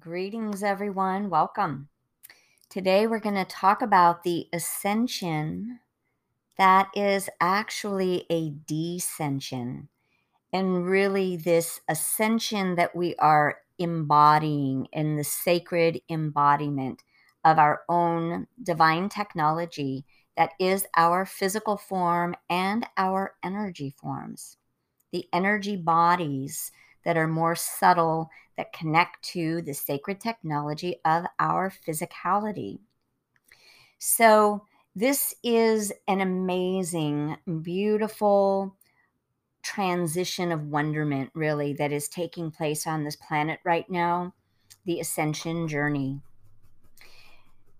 Greetings, everyone. Welcome. Today, we're going to talk about the ascension that is actually a descension. And really, this ascension that we are embodying in the sacred embodiment of our own divine technology that is our physical form and our energy forms. The energy bodies that are more subtle, that connect to the sacred technology of our physicality. So, this is an amazing, beautiful transition of wonderment, really, that is taking place on this planet right now the ascension journey.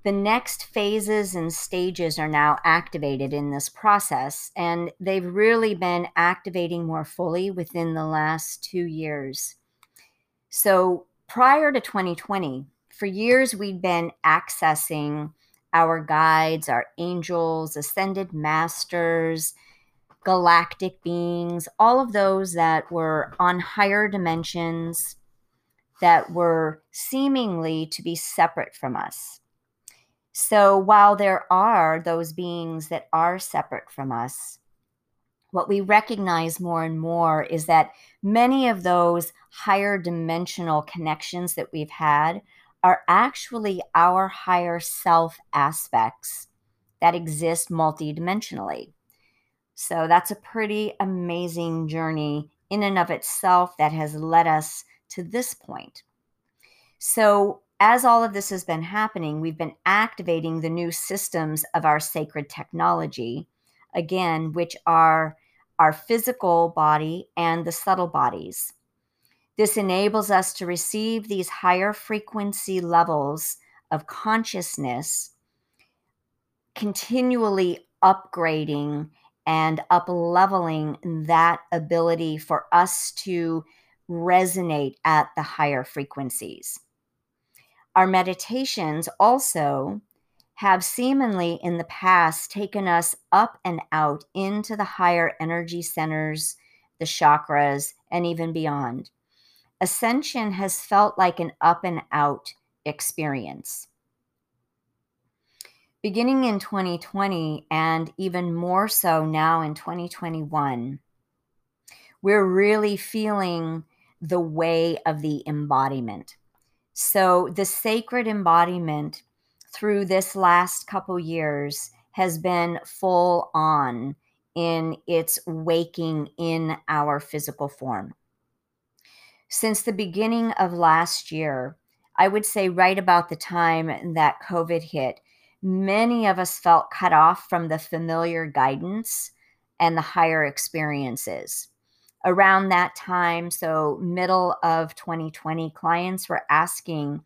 The next phases and stages are now activated in this process, and they've really been activating more fully within the last two years. So, prior to 2020, for years we'd been accessing our guides, our angels, ascended masters, galactic beings, all of those that were on higher dimensions that were seemingly to be separate from us. So while there are those beings that are separate from us, what we recognize more and more is that many of those higher dimensional connections that we've had are actually our higher self aspects that exist multidimensionally. So that's a pretty amazing journey in and of itself that has led us to this point. So as all of this has been happening, we've been activating the new systems of our sacred technology, again, which are our physical body and the subtle bodies. This enables us to receive these higher frequency levels of consciousness, continually upgrading and up leveling that ability for us to resonate at the higher frequencies. Our meditations also have seemingly in the past taken us up and out into the higher energy centers, the chakras, and even beyond. Ascension has felt like an up and out experience. Beginning in 2020, and even more so now in 2021, we're really feeling the way of the embodiment. So the sacred embodiment through this last couple years has been full on in its waking in our physical form. Since the beginning of last year, I would say right about the time that COVID hit, many of us felt cut off from the familiar guidance and the higher experiences around that time, so middle of 2020, clients were asking,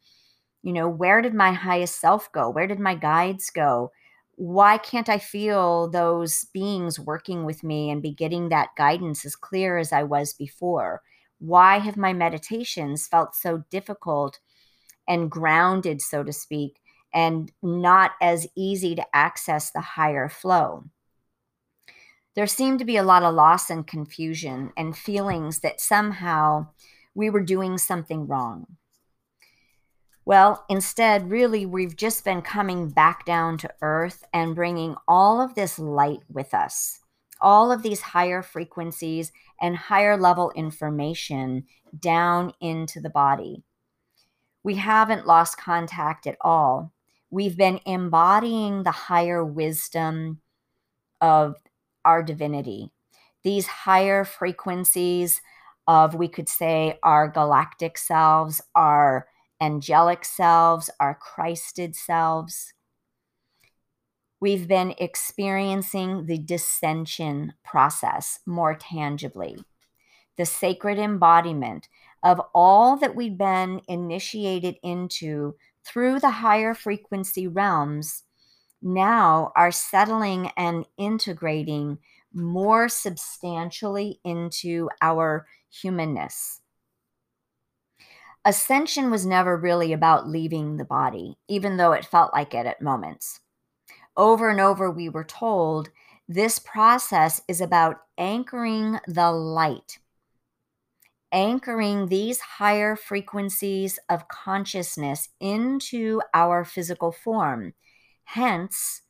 you know, where did my highest self go? Where did my guides go? Why can't I feel those beings working with me and be getting that guidance as clear as I was before? Why have my meditations felt so difficult and grounded, so to speak, and not as easy to access the higher flow? There seemed to be a lot of loss and confusion and feelings that somehow we were doing something wrong. Well, instead, really, we've just been coming back down to earth and bringing all of this light with us, all of these higher frequencies and higher level information down into the body. We haven't lost contact at all. We've been embodying the higher wisdom of our divinity. These higher frequencies of, we could say, our galactic selves, our angelic selves, our Christed selves. We've been experiencing the descension process more tangibly, the sacred embodiment of all that we've been initiated into through the higher frequency realms now are settling and integrating more substantially into our humanness. Ascension was never really about leaving the body, even though it felt like it at moments. Over and over, we were told this process is about anchoring the light anchoring these higher frequencies of consciousness into our physical form. Hence,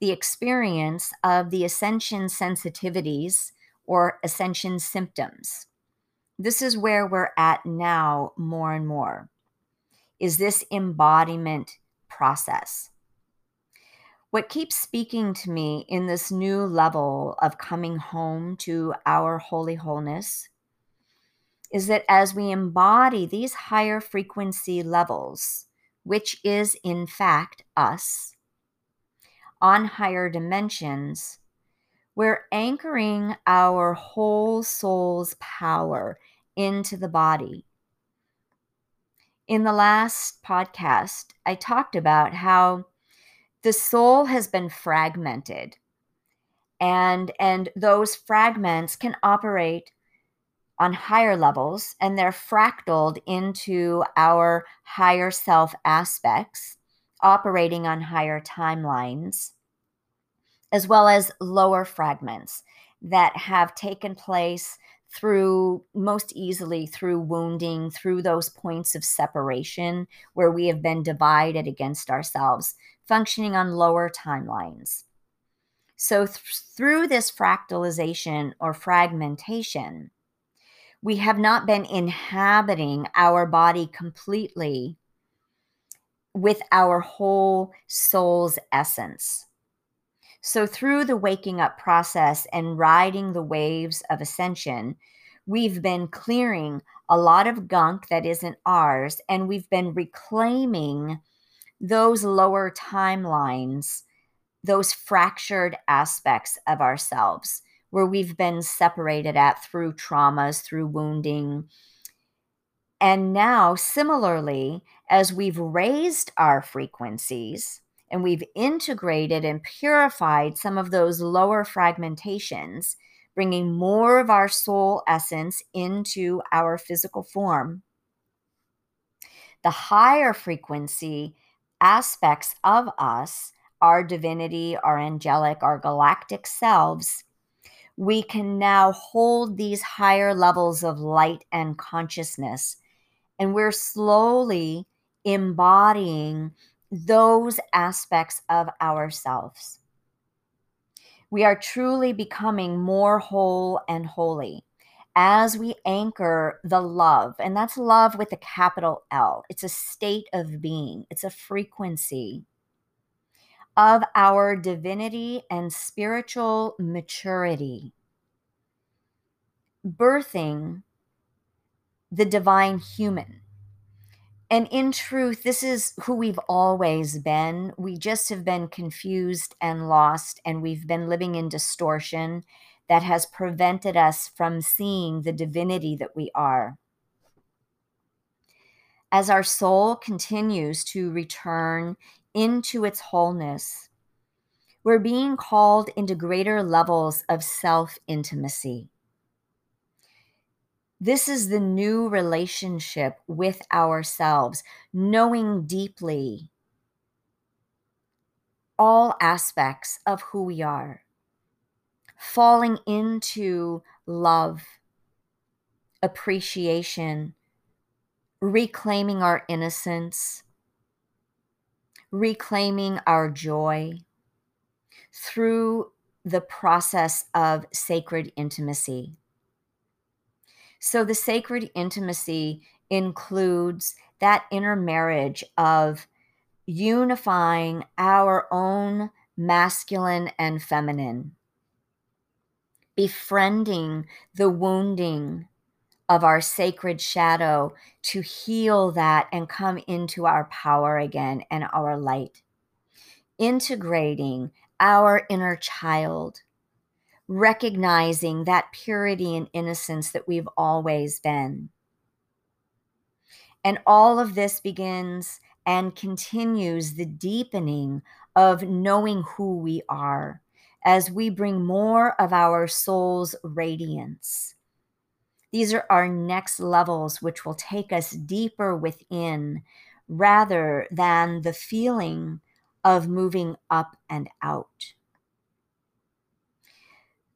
the experience of the ascension sensitivities or ascension symptoms. This is where we're at now more and more. Is this embodiment process? What keeps speaking to me in this new level of coming home to our holy wholeness is that as we embody these higher frequency levels, which is in fact us, on higher dimensions, we're anchoring our whole soul's power into the body. In the last podcast, I talked about how the soul has been fragmented and and those fragments can operate on higher levels and they're fractaled into our higher self aspects, operating on higher timelines, as well as lower fragments that have taken place through most easily through wounding, through those points of separation where we have been divided against ourselves, functioning on lower timelines. So, th- through this fractalization or fragmentation, we have not been inhabiting our body completely with our whole soul's essence. So, through the waking up process and riding the waves of ascension, we've been clearing a lot of gunk that isn't ours, and we've been reclaiming those lower timelines, those fractured aspects of ourselves where we've been separated at through traumas, through wounding. And now, similarly, as we've raised our frequencies and we've integrated and purified some of those lower fragmentations, bringing more of our soul essence into our physical form, the higher frequency aspects of us, our divinity, our angelic, our galactic selves, we can now hold these higher levels of light and consciousness. And we're slowly embodying those aspects of ourselves. We are truly becoming more whole and holy as we anchor the love, and that's love with a capital L. It's a state of being, it's a frequency of our divinity and spiritual maturity, birthing the divine human. And in truth, this is who we've always been. We just have been confused and lost, and we've been living in distortion that has prevented us from seeing the divinity that we are. As our soul continues to return into its wholeness, we're being called into greater levels of self intimacy. This is the new relationship with ourselves, knowing deeply all aspects of who we are, falling into love, appreciation, reclaiming our innocence reclaiming our joy through the process of sacred intimacy. So, the sacred intimacy includes that inner marriage of unifying our own masculine and feminine, befriending the wounding of our sacred shadow to heal that and come into our power again and our light. Integrating our inner child, recognizing that purity and innocence that we've always been. And all of this begins and continues the deepening of knowing who we are as we bring more of our soul's radiance these are our next levels, which will take us deeper within rather than the feeling of moving up and out.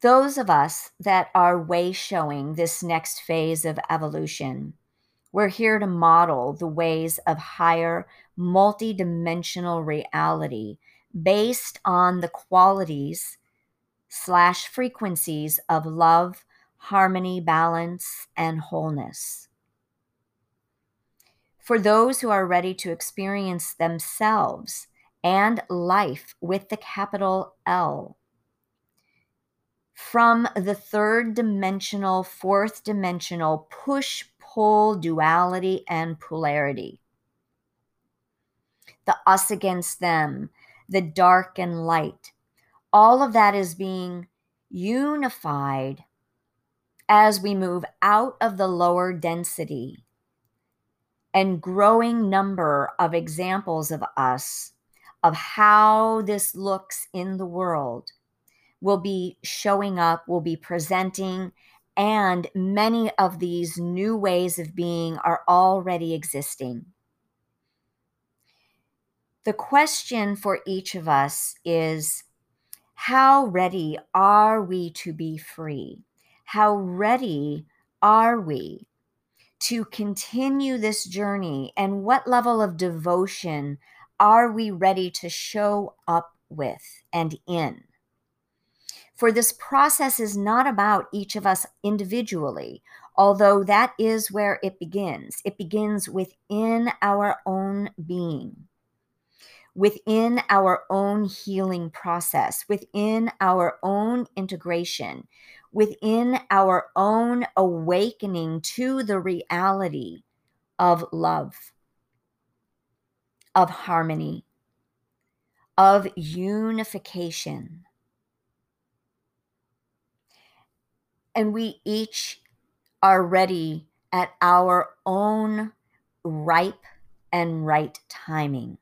Those of us that are way showing this next phase of evolution, we're here to model the ways of higher multidimensional reality based on the qualities slash frequencies of love, harmony, balance, and wholeness. For those who are ready to experience themselves and life with the capital L, from the third dimensional, fourth dimensional push pull duality and polarity. The us against them, the dark and light, all of that is being unified as we move out of the lower density and growing number of examples of us of how this looks in the world will be showing up, will be presenting, and many of these new ways of being are already existing. The question for each of us is how ready are we to be free? How ready are we to continue this journey? And what level of devotion are we ready to show up with and in? For this process is not about each of us individually, although that is where it begins. It begins within our own being, within our own healing process, within our own integration, within our own awakening to the reality of love, of harmony, of unification and we each are ready at our own ripe and right timing.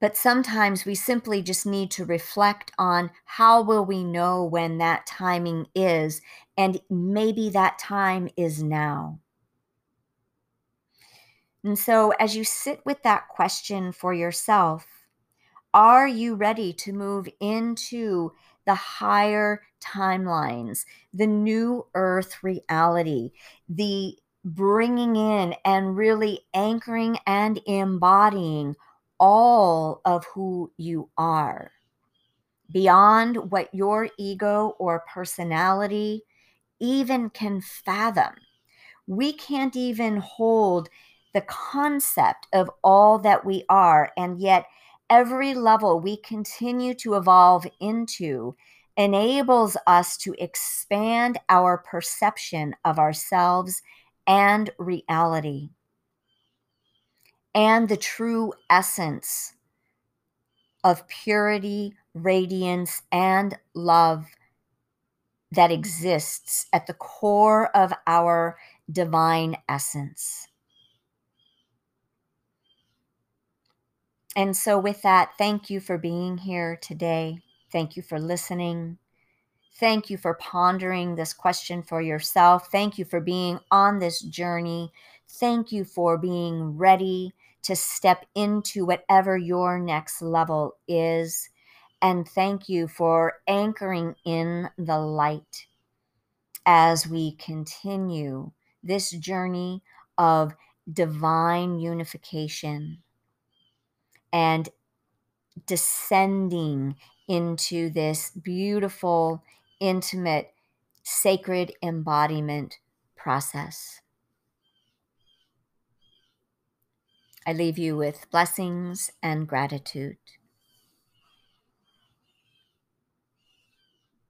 But sometimes we simply just need to reflect on how will we know when that timing is, and maybe that time is now. And so, as you sit with that question for yourself, are you ready to move into the higher timelines, the new earth reality, the bringing in and really anchoring and embodying all of who you are beyond what your ego or personality even can fathom. We can't even hold the concept of all that we are, and yet every level we continue to evolve into enables us to expand our perception of ourselves and reality and the true essence of purity, radiance, and love that exists at the core of our divine essence. And so, with that, thank you for being here today. Thank you for listening. Thank you for pondering this question for yourself. Thank you for being on this journey. Thank you for being ready to step into whatever your next level is. And thank you for anchoring in the light as we continue this journey of divine unification and descending into this beautiful, intimate, sacred embodiment process. I leave you with blessings and gratitude.